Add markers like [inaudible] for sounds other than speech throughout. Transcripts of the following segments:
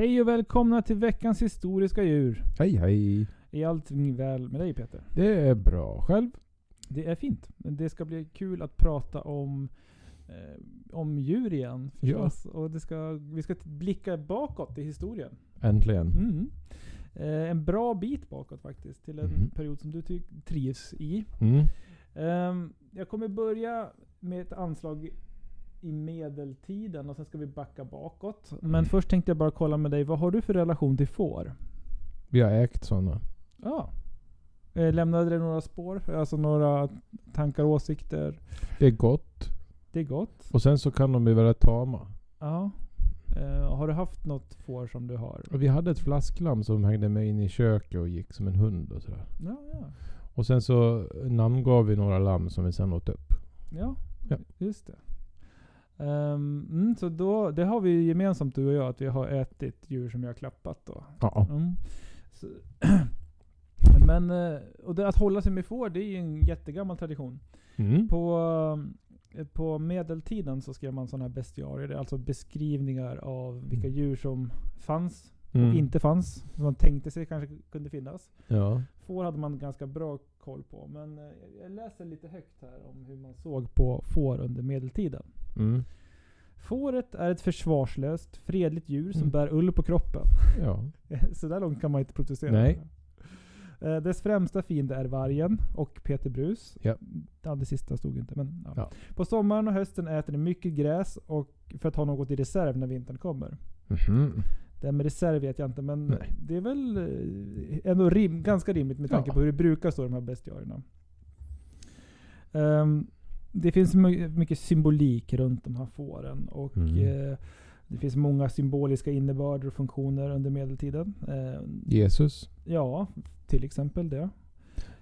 Hej och välkomna till veckans historiska djur. Hej hej. Är allting väl med dig Peter? Det är bra. Själv? Det är fint. Det ska bli kul att prata om, eh, om djur igen förstås. Och det ska, vi ska blicka bakåt i historien. Äntligen. Mm. Eh, en bra bit bakåt faktiskt. Till en Mhm. period som du trivs i. Mm. Ehm, jag kommer börja med ett anslag i medeltiden och sen ska vi backa bakåt. Men först tänkte jag bara kolla med dig. Vad har du för relation till får? Vi har ägt sådana. Ja. Eh, Lämnade det några spår? Alltså några tankar och åsikter? Det är gott. Det är gott. Och sen så kan de bli väldigt tama. Ja. Eh, har du haft något får som du har? Vi hade ett flasklamm som hängde med in i köket och gick som en hund och sådär. Ja, ja. Och sen så namngav vi några lamm som vi sen åt upp. Ja, Ja. just det. Ehm, mm, så då, det har vi gemensamt du och jag, att vi har ätit djur som har klappat då. Ja. Mm. Så, [clears throat] men eh, och det, att hålla sig med får, det är ju en jättegammal tradition. Mm. På, eh, på medeltiden så skrev man sådana här bestiarier, alltså beskrivningar av vilka Mm. djur som fanns Mm. och inte fanns. Som man tänkte sig kanske kunde finnas. Ja. Får hade man ganska bra koll på. Men eh, jag läser lite högt här om hur man såg på får under medeltiden. Mm. Fåret är ett försvarslöst, fredligt djur som Mm. bär ull på kroppen. Ja. [laughs] Så där långt kan man inte protestera. Nej. Eh, Dess främsta fiende är vargen och Peter Brus. Ja. Det sista stod inte. Men, ja. Ja. På sommaren och hösten äter den mycket gräs och för att ha något i reserv när vintern kommer. Mhm. Det här med reserv vet jag inte, men Nej. det är väl eh, ändå rim, ganska rimligt med tanke Ja. på hur det brukar stå i de här bestiarierna. Ehm, det finns my- mycket symbolik runt de här fåren och Mm. eh, det finns många symboliska innebörder och funktioner under medeltiden. Ehm, Jesus. ja, till exempel det.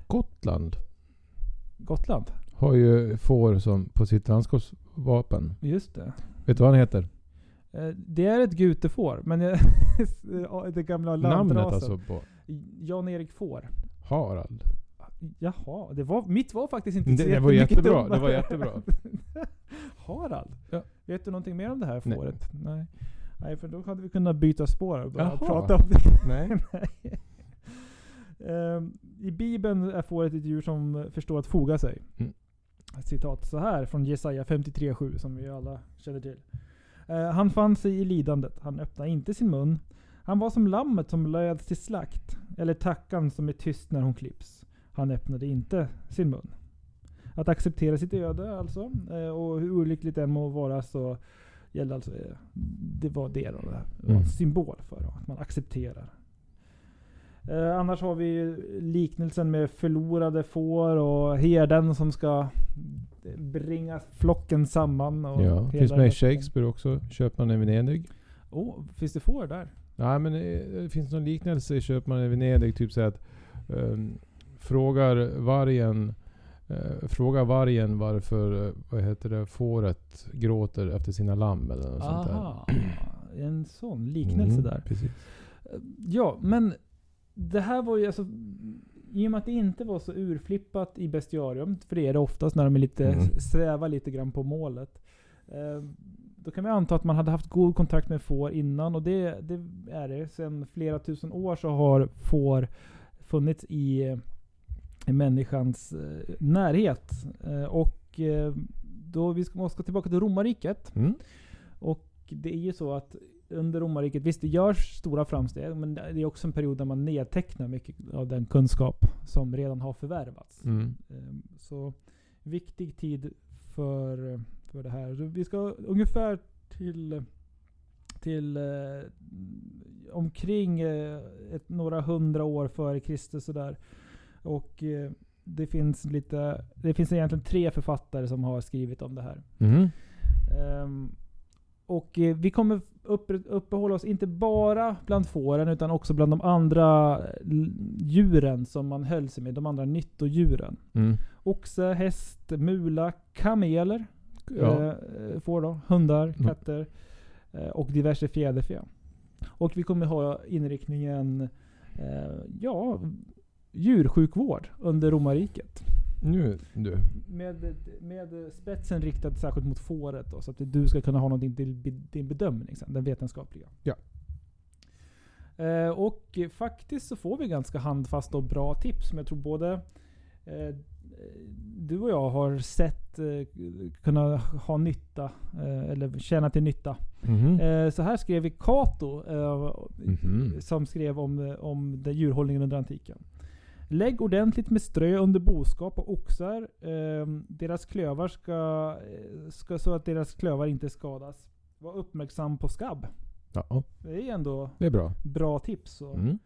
Gotland Gotland. har ju får som på sitt landskapsvapen. Just det. Vet du vad han heter? Eh, Det är ett gutefår, men [laughs] det gamla Namnet lantrasen. alltså på Jan-Erik Får. Harald. Jaha, det var, mitt var faktiskt inte Det- så det var jättebra, dummare. det var jättebra. [laughs] Harald? Ja. Vet du någonting mer om det här Nej. fåret? Nej. Nej, för då hade vi kunnat byta spår och börja prata om det. [laughs] Nej. Nej. Ehm, I Bibeln är fåret ett djur som förstår att foga sig. Mm. Citat så här från Jesaja 53.7 som vi alla känner till. Eh, han fann sig i lidandet. Han öppnade inte sin mun. Han var som lammet som löds till slakt. Eller tackan som är tyst när hon klipps. Han öppnade inte sin mun. Att acceptera sitt öde alltså. Eh, och hur olyckligt det än må vara så gällde alltså, eh, det var det då. Det var en Mm. symbol för att man accepterar. Eh, annars har vi liknelsen med förlorade får och herden som ska bringa flocken samman. Och Ja, finns med i Shakespeare också. Köpmannen i Venedig. Oh, finns det får där? Nej men det, det finns någon liknelse i Köpmannen i Venedig. Typ så att um, frågar vargen uh, Frågar vargen varför uh, vad heter det, fåret gråter efter sina lamm eller något sånt där. Aha, en sån [clears throat] liknelse Mm, där. Precis. Ja, men det här var ju alltså... I och med att det inte var så urflippat i bestiarium, för det är det oftast när de är lite, Mm. svävar lite grann på målet. Eh, då kan vi anta att man hade haft god kontakt med får innan, och det, det är det. Sedan flera tusen år så har får funnits i, i människans eh, närhet. Eh, och eh, då vi ska, måste gå tillbaka till romarriket. Mm. Och det är ju så att under romarriket, visst det görs stora framsteg, men det är också en period där man nedtecknar mycket av den kunskap som redan har förvärvats. Mm. Ehm, Så viktig tid för, för det här. Vi ska ungefär till, till eh, omkring eh, ett, några hundra år före Kristus sådär. Och eh, det finns lite, det finns egentligen tre författare som har skrivit om det här. Mhm. Ehm, och eh, vi kommer upp, uppehålla oss inte bara bland fåren utan också bland de andra l- djuren som man höll sig med. De andra nyttodjuren. Mm. Oxe, häst, mula, kameler. Ja. Eh, får då. Hundar, Mm. katter. Eh, och diverse fjäderfä. Och vi kommer ha inriktningen eh, ja, djursjukvård under romarriket. Nu du. Med, med spetsen riktad särskilt mot fåret då, så att du ska kunna ha någonting till din bedömning sen, den vetenskapliga. Ja. Eh, och faktiskt så får vi ganska handfasta och bra tips som jag tror både eh, du och jag har sett eh, kunna ha nytta, eh, eller tjäna till nytta. Mhm. Eh, så här skrev vi Cato, eh, Mhm. som skrev om, om den djurhållningen under antiken. Lägg ordentligt med strö under boskap och oxar. Eh, deras klövar ska, eh, ska, så att deras klövar inte skadas. Var uppmärksam på skabb. Ja, Det är ändå det är bra. bra tips. Mm.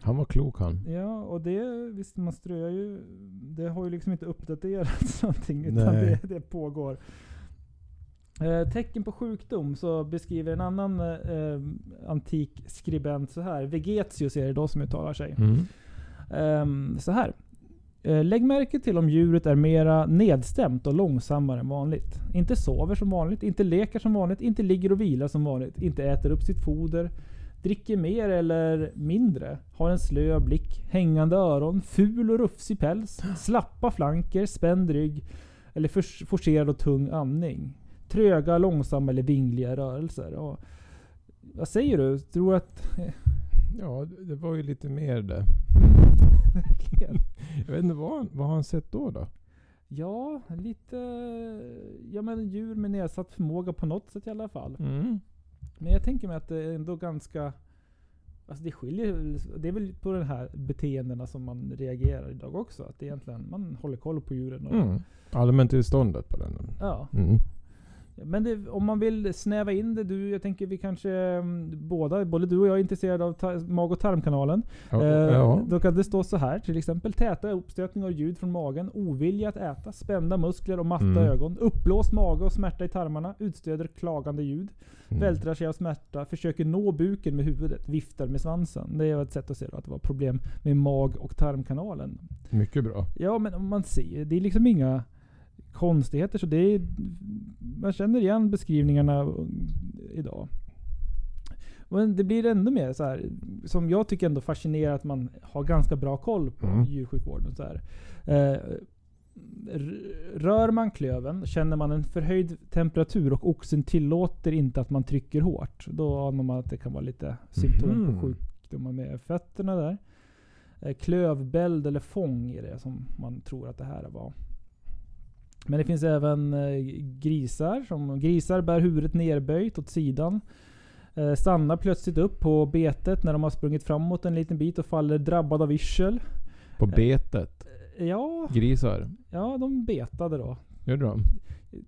Han var klok han. Ja, och det, visst man ströar ju, det har ju liksom inte uppdaterats [laughs] någonting utan det, det pågår. Eh, tecken på sjukdom så beskriver en annan eh, antik skribent så här. Vegetius är det då som uttalar sig. Mm. Ehm, så här. Eh, lägg märke till om djuret är mera nedstämt och långsammare än vanligt. Inte sover som vanligt, inte leker som vanligt, inte ligger och vilar som vanligt, inte äter upp sitt foder, dricker mer eller mindre, har en slö blick, hängande öron, ful och rufsig päls, slappa flanker, spänd rygg eller forcerad och tung andning. Tröga, långsamma eller vingliga rörelser. Och, vad säger du? Tror att... Ja, det var ju lite mer det. [laughs] Verkligen. Jag vet inte vad, vad har han sett då då? Ja, lite... Ja men djur med nedsatt förmåga på något sätt i alla fall. Mm. Men jag tänker mig att det är ändå ganska... Alltså det skiljer Det är väl på de här beteendena som man reagerar idag också. Att egentligen man håller koll på djuren. Och, Mm. Allmäntillståndet på den. Ja. Mm. Men det, om man vill snäva in det. Du, jag tänker vi kanske mm, båda, både du och jag är intresserade av ta- mag och tarmkanalen. Ja, Eh, ja. Då kan det stå så här till exempel. Täta uppstötningar och ljud från magen. Ovilja att äta. Spända muskler och matta Mm. ögon. Uppblåst mage och smärta i tarmarna. Utstöder klagande ljud. Mm. Vältrar sig av smärta. Försöker nå buken med huvudet. Viftar med svansen. Det är ett sätt att se då, att det var problem med mag och tarmkanalen. Mycket bra. Ja men man ser, det är liksom inga konstigheter. Så det är, man känner igen beskrivningarna idag. Men det blir ändå mer så här, som jag tycker ändå fascinerar att man har ganska bra koll på Mm. djursjukvården. Så här. Eh, rör man klöven känner man en förhöjd temperatur och oxen tillåter inte att man trycker hårt. Då anar man att det kan vara lite symptom Mhm. på sjukdomar med fötterna där. Eh, Klövbäld eller fång är det som man tror att det här var. Men det finns även eh, grisar. Som, grisar bär huvudet nerböjt åt sidan. Eh, stannar plötsligt upp på betet när de har sprungit framåt en liten bit och faller drabbade av yrsel. På betet. Eh, Ja, Grisar. ja, de betade då. Gjorde de?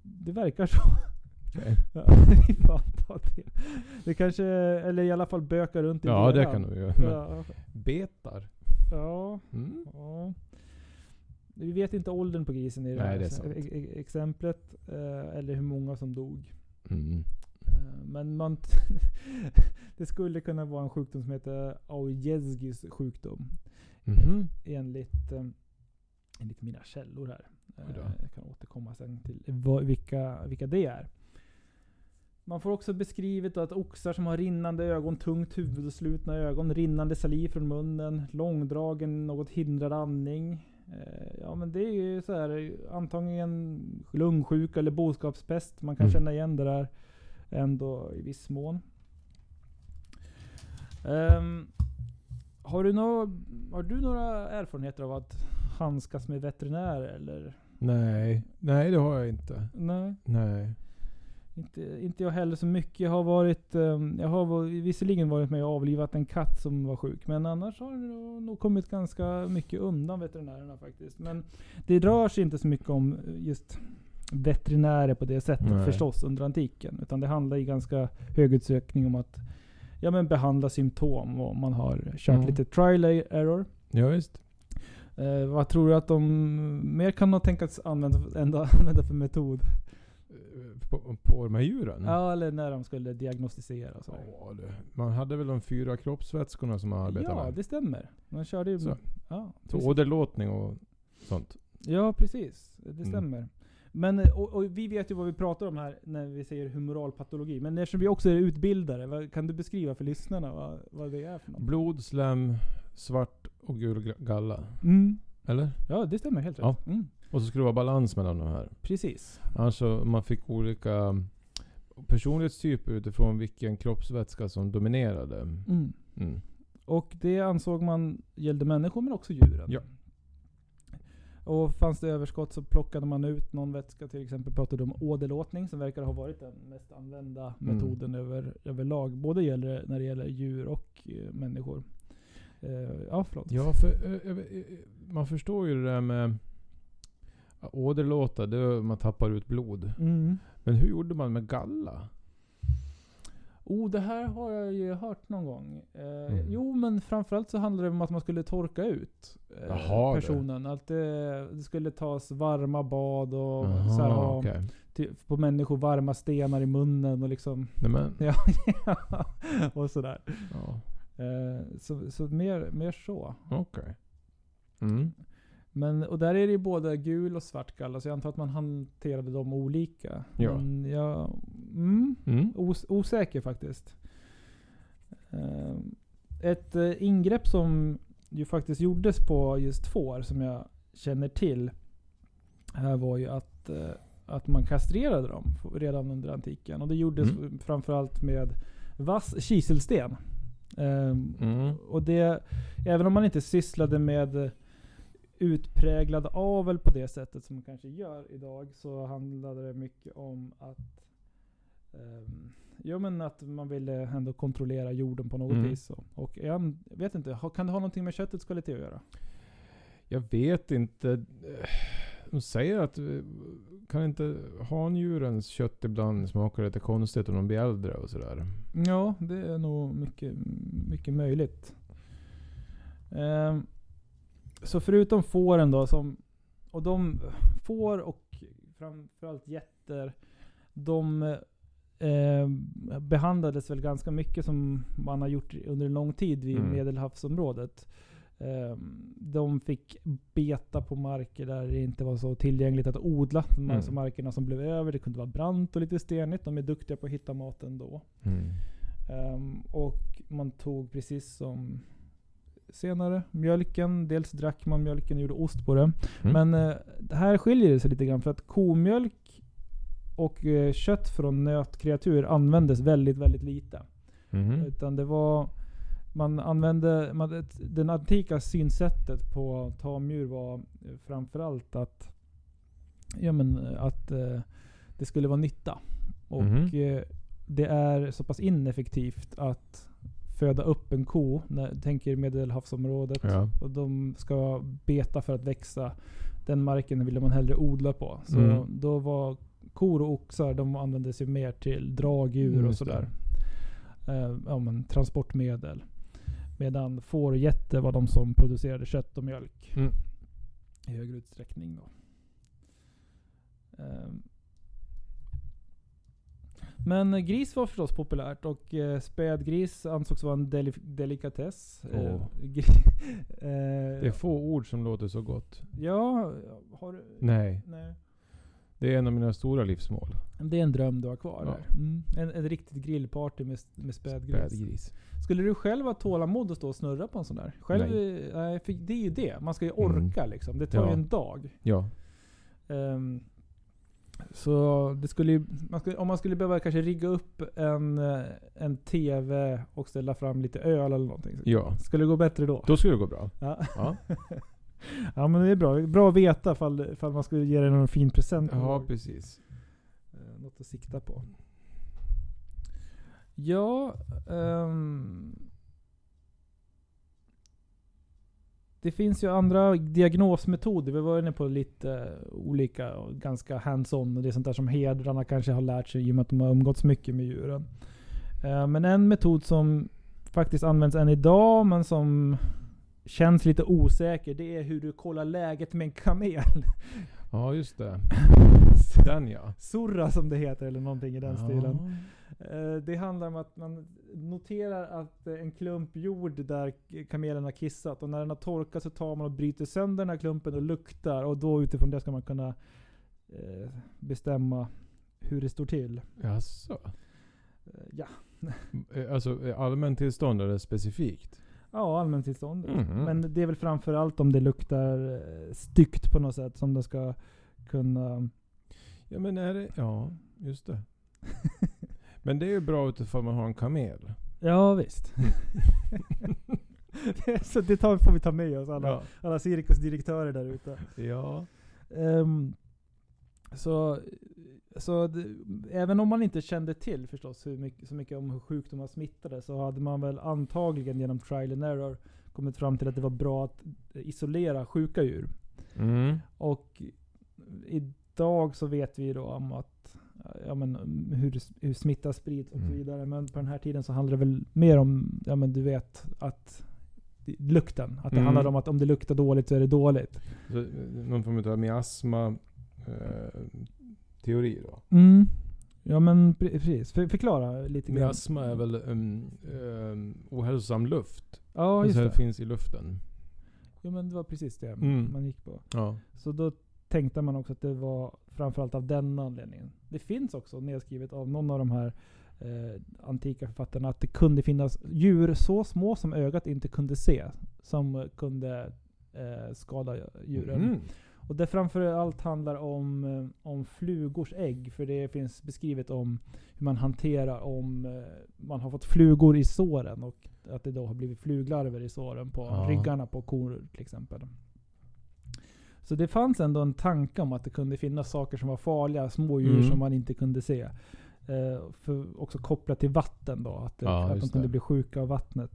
Det verkar så. [laughs] Ja, [laughs] anta det. Det kanske, eller i alla fall bökar runt i Ja, det kan de göra. Men Ja, Betar? ja, Mm. ja. Vi vet inte åldern på grisen i det Nej, här det sant. e- e- exemplet. eh, Eller hur många som dog. Mm. Eh, Men man [laughs] det skulle kunna vara en sjukdom som heter Aujesgis sjukdom. Mhm. Enligt, eh, enligt mina källor här. Jag kan återkomma sen till vilka, vilka det är. Man får också beskrivet att oxar som har rinnande ögon, tungt huvud och slutna ögon, rinnande saliv från munnen, långdragen, något hindrad andning. Eh, Ja men det är ju så här antagligen lungsjuka eller boskapspest. Man kan Mm. känna igen det där ändå i viss mån. Ehm, har, du nå, har du några erfarenheter av att handskas med veterinärer eller? Nej. Nej, det har jag inte. Nej. Nej. Inte, inte jag heller så mycket. Jag har varit, ehm, jag har visserligen varit med och avlivat en katt som var sjuk. Men annars har det nog- kommit ganska mycket undan veterinärerna faktiskt. Men det rör sig inte så mycket om just veterinärer på det sättet Nej. förstås under antiken. Utan det handlar i ganska hög utsträckning om att ja, men behandla symptom. Och man har kört Mm. lite trial and error. Ja, visst. Eh, vad tror du att de mer kan ha tänkas använda, använda för metod? På, på de här djuren? Ja, eller när de skulle diagnostisera och så. Ja, det. Man hade väl de fyra kroppsvätskorna som man arbetade Ja, med? det stämmer. Man körde ju... Så. Ja, Så åderlåtning och sånt. ja, precis. Det Mm. stämmer. Men, eh, och, och vi vet ju vad vi pratar om här när vi säger humoralpatologi. Men eftersom vi också är utbildare, vad, kan du beskriva för lyssnarna vad, vad det är för något? Blod, slem, svart och gul galla. Mm. Eller? Ja, det stämmer helt Ja. rätt. Mm. Och så skulle det vara balans mellan de här. Precis. Annars så man fick olika personlighetstyper utifrån vilken kroppsvätska som dominerade. Mm. Mm. och det ansåg man gällde människor men också djuren. Ja. Och fanns det överskott så plockade man ut någon vätska, till exempel pratade om åderlåtning som verkar ha varit den mest använda Mm. metoden över, överlag. Både gäller, när det gäller djur och eh, människor. Eh, ja, förlåt. Ja, för eh, eh, eh, man förstår ju det där med åderlåta, det är man tappar ut blod. Mm. Men hur gjorde man med galla? Oh, det här har jag ju hört någon gång. Eh, Mm. Jo, men framförallt så handlade det om att man skulle torka ut eh, Jaha, det. personen. Att det, det skulle tas varma bad och Jaha, så här, ha okej. till, på människor varma stenar i munnen och liksom Nej, men, [laughs] Ja, och sådär. ja, Eh, så så mer, mer så. okej. Mm. Men, och där är det ju både gul och svart galla, så jag antar att man hanterade dem olika. Ja. Men jag, mm, Mm. os, osäker faktiskt. Eh, ett eh, ingrepp som ju faktiskt gjordes på just får, som jag känner till, här var ju att, eh, att man kastrerade dem redan under antiken. Och det gjordes Mm. framförallt med vass kiselsten. Eh, Mm. och det, även om man inte sysslade med utpräglad avel på det sättet som man kanske gör idag, så handlade det mycket om att um, Jo men att man ville ändå kontrollera jorden på något Mm. vis. Och, och jag vet inte, kan det ha någonting med köttets kvalitet att göra? Jag vet inte. De säger att eh, kan inte handjurens kött ibland smaka lite konstigt om de blir äldre och sådär? Ja, det är nog mycket, mycket möjligt. Ehm, så förutom fåren då, som, och de får och framförallt getter, de eh, behandlades väl ganska mycket som man har gjort under en lång tid vid Mm. medelhavsområdet. Ehm, de fick beta på marker där det inte var så tillgängligt att odla. De Mm. alltså markerna som blev över, det kunde vara brant och lite stenigt. De är duktiga på att hitta mat ändå. Mm. Ehm, och man tog precis som senare mjölken. Dels drack man mjölken och gjorde ost på det. Mm. Men eh, det här skiljer det sig lite grann för att komjölk och eh, kött från nötkreatur användes väldigt, väldigt lite. Mhm. Utan det var man använde, man, den antika synsättet på tamdjur var framförallt att, ja men, att eh, det skulle vara nytta. Och eh, det är så pass ineffektivt att föda upp en ko, när, tänker medelhavsområdet, Ja. och de ska beta för att växa. Den marken ville man hellre odla på. Så Mm. då var kor och oxar, de användes ju mer till dragdjur Mm, och sådär. Eh, ja, men transportmedel. Medan får och getter var de som producerade kött och mjölk. Mm. I högre utsträckning då. Ehm. Men gris var förstås populärt och eh, spädgris ansågs vara en deli delikatess. Eh, Åh. [laughs] gri- Det är eh, få ord som låter så gott. ja, har du... Nej. Nej. Det är en av mina stora livsmål. Det är en dröm du har kvar Ja. där. Mm. En, en riktigt grillparty med, med spädgris. Spädgris. Skulle du själv ha tålamod att stå och snurra på en sån där? Själv, Nej. eh, nej, för det är ju det. Man ska ju Mm. orka liksom. Det tar Ja. ju en dag. Ja. Ehm, så det skulle man skulle, om man skulle behöva kanske rigga upp en, eh, en TV och ställa fram lite öl eller någonting. Ja. Skulle det gå bättre då? Då skulle det gå bra. Ja. Ja. [laughs] ja men det är bra. Bra att veta ifall, ifall man skulle ge dig någon fin present. Ja, precis. Eh, Något att sikta på. Ja, ehm, det finns ju andra diagnosmetoder. Vi var inne på lite eh, olika ganska hands-on. Det är sånt där som hedrarna kanske har lärt sig i och med att de har umgåtts mycket med djuren. Eh, men en metod som faktiskt används än idag, men som känns lite osäker, det är hur du kollar läget med en kamel. Ja, just det. [laughs] Den ja. Surra som det heter, eller någonting i den stilen. Ja. Eh, Det handlar om att man noterar att eh, en klump jord där kamelen har kissat och när den har torkat så tar man och bryter sönder den här klumpen och luktar och då utifrån det ska man kunna eh, bestämma hur det står till. Jaså? Eh, Ja, Eh, Alltså eh, allmäntillstånd eller specifikt? ja allmäntillståndet. Mhm. Men det är väl framförallt om det luktar eh, styggt på något sätt som det ska kunna... Ja men är det... Ja, just det. [laughs] Men det är ju bra utifrån man har en kamel. Ja visst. [laughs] så det tar, får vi ta med oss, alla, Ja. alla cirkusdirektörer där ute. ja. Ehm, så så det, även om man inte kände till förstås hur mycket, så mycket om hur sjukdomar smittade så hade man väl antagligen genom trial and error kommit fram till att det var bra att isolera sjuka djur. Mm. Och idag så vet vi då om att ja, men, hur, hur smitta sprids och så Mm. vidare. Men på den här tiden så handlar det väl mer om, ja men du vet, att lukten. Att det Mm. handlar om att om det luktar dåligt så är det dåligt. Så, eh, någon form av miasma eh, teori då? Mm. Ja men pre- precis. För, förklara lite grann. Miasma är väl um, um, ohälsosam luft? Ja just som det. finns i luften. Jo men det var precis det Mm. man gick på. Ja. Så då tänkte man också att det var framförallt av den anledningen. Det finns också nedskrivet av någon av de här eh, antika författarna att det kunde finnas djur så små som ögat inte kunde se. Som kunde eh, skada djuren. Mm. Och det framförallt handlar om, eh, om flugors ägg. För det finns beskrivet om hur man hanterar om eh, man har fått flugor i såren. Och att det då har blivit fluglarver i såren på Ja. ryggarna på kor till exempel. Så det fanns ändå en tanke om att det kunde finnas saker som var farliga, små djur Mm. som man inte kunde se. Eh, för också kopplat till vatten då, att, det, Ja, att de kunde det. bli sjuka av vattnet.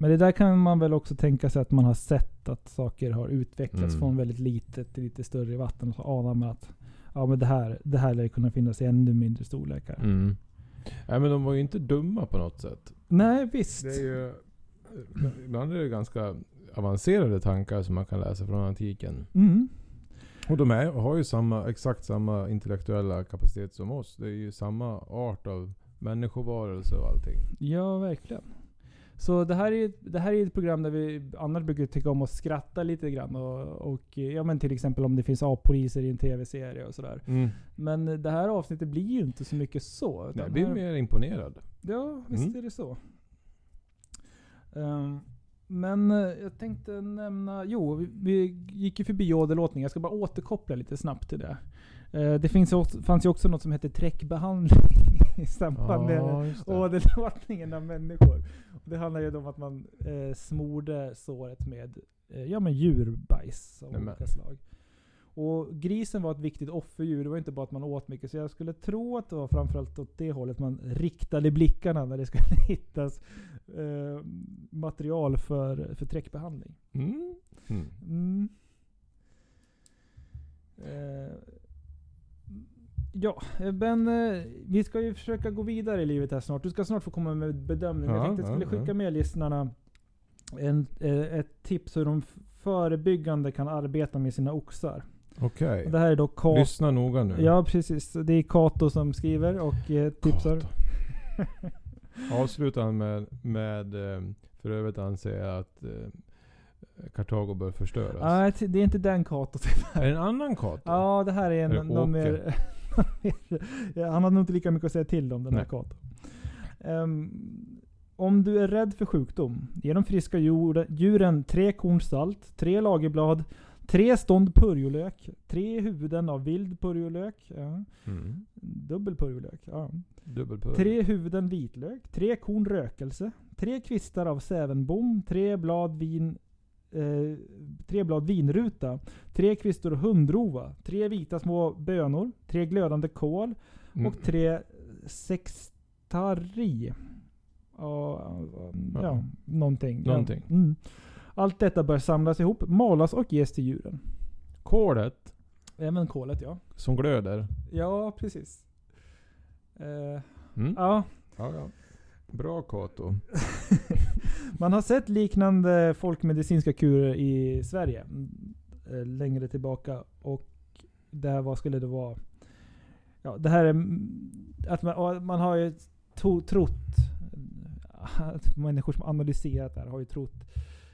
Men det där kan man väl också tänka sig att man har sett att saker har utvecklats Mm. från väldigt litet till lite större i vatten. Och så anar man att ja, men det här, det här lär kunna finnas i ännu mindre storlekar. Mm. Nej men de var ju inte dumma på något sätt. Nej, visst. Det är ju, ibland är det ganska avancerade tankar som man kan läsa från antiken. Mm. Och de är, har ju samma, exakt samma intellektuella kapacitet som oss. Det är ju samma art av människovarelse och allting. Ja, verkligen. Så det här, är, det här är ett program där vi annars brukar tycka om att skratta lite grann. Och, och ja, men till exempel om det finns apoliser i en tv-serie och sådär. Men det här avsnittet blir ju inte så mycket så. Jag blir här- mer imponerad. Ja, visst Mm. är det så. Ehm, men eh, jag tänkte nämna, jo, vi, vi gick ju förbi åderlåtning. Jag ska bara återkoppla lite snabbt till det. Eh, det finns, också- fanns ju också något som heter träckbehandling [laughs] i samband med Ja, åderlåtningen av människor. Det handlar ju om att man eh, smorde såret med eh, ja, men djurbajs av Nej, olika slag. Och grisen var ett viktigt offerdjur. Det var inte bara att man åt mycket. Så jag skulle tro att det var framförallt åt det hållet man riktade blickarna när det skulle [laughs] hittas eh, material för, för träckbehandling. Mm. Mm. Mm. Eh, ja, men eh, vi ska ju försöka gå vidare i livet här snart. Du ska snart få komma med bedömning. Ja, jag tänkte jag skulle ja, skicka ja. med lyssnarna en, eh, ett tips hur de förebyggande kan arbeta med sina oxar. Okej. Och Det här är då Kato. Lyssna noga nu. Ja, precis. Det är Kato som skriver och eh, tipsar. Avslutar han med, med eh, för övrigt anser jag att eh, Kartago bör förstöras. Nej, det är inte den Kato. Är det en annan Kato? Ja, det här är en, Är någon mer... [laughs] han hade nog inte lika mycket att säga till om den här Nej. Kato. Ehm, om du är rädd för sjukdom, ge de friska djur- djuren tre korn salt, tre lagerblad, tre stånd purjolök, tre huvuden av vild purjolök, ja, Mm. dubbel purjolök, ja. Dubbelpurr. tre huvuden vitlök, tre korn rökelse, tre kvistar av sävenbom, tre blad vin eh, tre blad vinruta, tre kvistor hundrova, tre vita små bönor, tre glödande kål Mm. och tre sextari. Ja, ja, Ja. någonting. Någonting. Ja. Mm. Allt detta bör samlas ihop, malas och ges till djuren. Kolet Även kolet ja. som glöder. Ja, precis. Eh, Mm. ja, Ja, ja. Bra Kato. [laughs] Man har sett liknande folkmedicinska kurer i Sverige eh, längre tillbaka. Och det här, vad skulle det vara? Ja, det här är mm, att man, och man har ju to, trott, att människor som analyserat det här har ju trott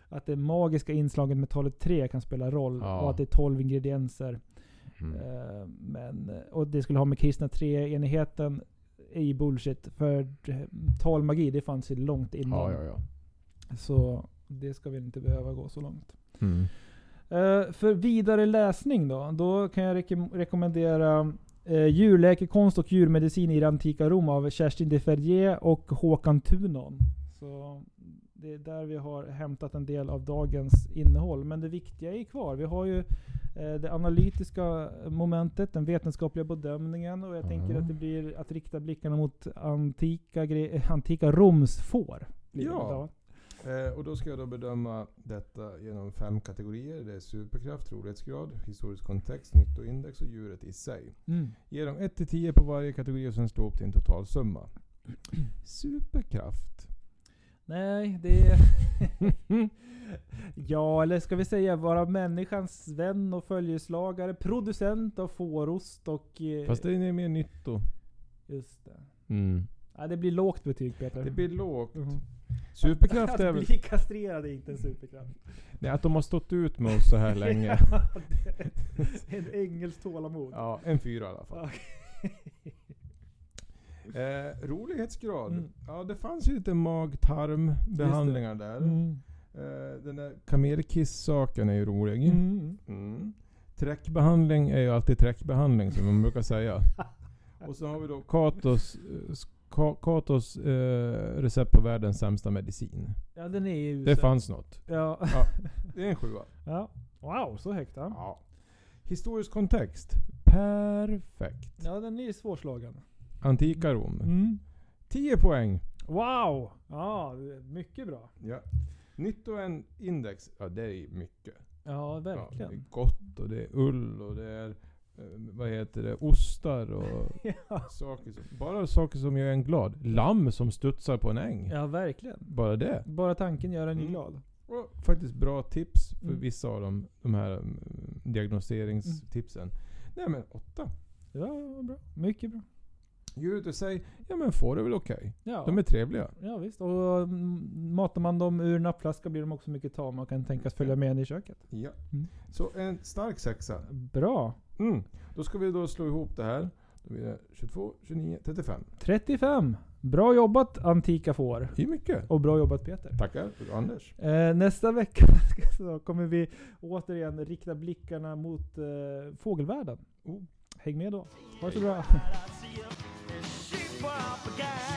att det magiska inslaget med talet 3 kan spela roll Ja. och att det är 12 ingredienser. Mm. Eh, Men, och det skulle ha med kristna treenigheten ju bullshit. För eh, talmagi, det fanns ju långt innan. Ja, ja. Så det ska väl inte behöva gå så långt. Mm. Eh, för vidare läsning då, då kan jag rekom- rekommendera uh, Djurläkekonst och djurmedicin i det antika Rom av Kerstin de Ferrier och Håkan Tunon. Så Det är där vi har hämtat en del av dagens innehåll. Men det viktiga är kvar. Vi har ju eh, det analytiska momentet, den vetenskapliga bedömningen. Och jag Ja. tänker att det blir att rikta blickarna mot antika, antika Romsfår. blir det Ja. Eh, och då ska jag då bedöma detta genom fem kategorier. Det är superkraft, trolighetsgrad, historisk kontext, nyttoindex och djuret i sig. Mm. Ge dem 1-10 på varje kategori och sen slå upp till en totalsumma. [clears throat] Superkraft. Nej, det är... [laughs] ja, eller ska vi säga vara människans vän och följeslagare, producent av fårost och... eh, Fast det är mer nytto. Just det. Mm. Ja, det blir lågt betyg Peter. Det blir lågt. Mhm. Superkraft [laughs] är Att väl bli kastrerad är inte en superkraft. nej, att de har stått ut med oss så här [laughs] länge. Ja, är en ängels tålamod. Ja, en fyra i alla fall. Eh, rolighetsgrad. Mm. Ja, det fanns ju lite mag-tarm-behandlingar där. Mm. Eh, den där kamelkiss-saken är ju rolig. Mm. Mm. Träckbehandling är ju alltid träckbehandling som man brukar säga. [laughs] Och så har vi då Katos, eh, Ka- Katos eh, recept på världens sämsta medicin. Ja, den är ju... Det fanns något. Ja. Ja. Det är en sjua. [laughs] ja. Wow, så högt ja. Ja. Historisk kontext. Perfekt. Ja, den är svårslagen. Antika Rom. Mm. 10 poäng. Wow! Ja, mycket bra. Ja. Nyttoindex. Ja, det är mycket. Ja, Ja, det är verkligen. gott och det är ull och det är eh, vad heter det, ostar och [laughs] Ja, saker som, bara saker som gör en glad. Lamm som studsar på en äng. ja verkligen. Bara det. Bara tanken gör en Mm. glad. Och faktiskt bra tips för Mm. vissa av dem, de här mm, diagnoseringstipsen. Nej men åtta. Ja, bra. Mycket bra. Djuret i sig, ja men får det väl okej. Ja. De är trevliga. Ja visst. Och mm, matar man dem ur nappflaska blir de också mycket tama och kan tänkas följa med in i köket. Ja. Mm. Så en stark sexa. Bra. Mm. Då ska vi då slå ihop det här. Då blir det 22, 29, 35. 35. Bra jobbat antika får. Är mycket. Och bra jobbat Peter. Tackar Anders. Eh, nästa vecka [laughs] så kommer vi återigen rikta blickarna mot eh, fågelvärlden. Oh. Häng med då. Ha det så bra. [laughs] swamp.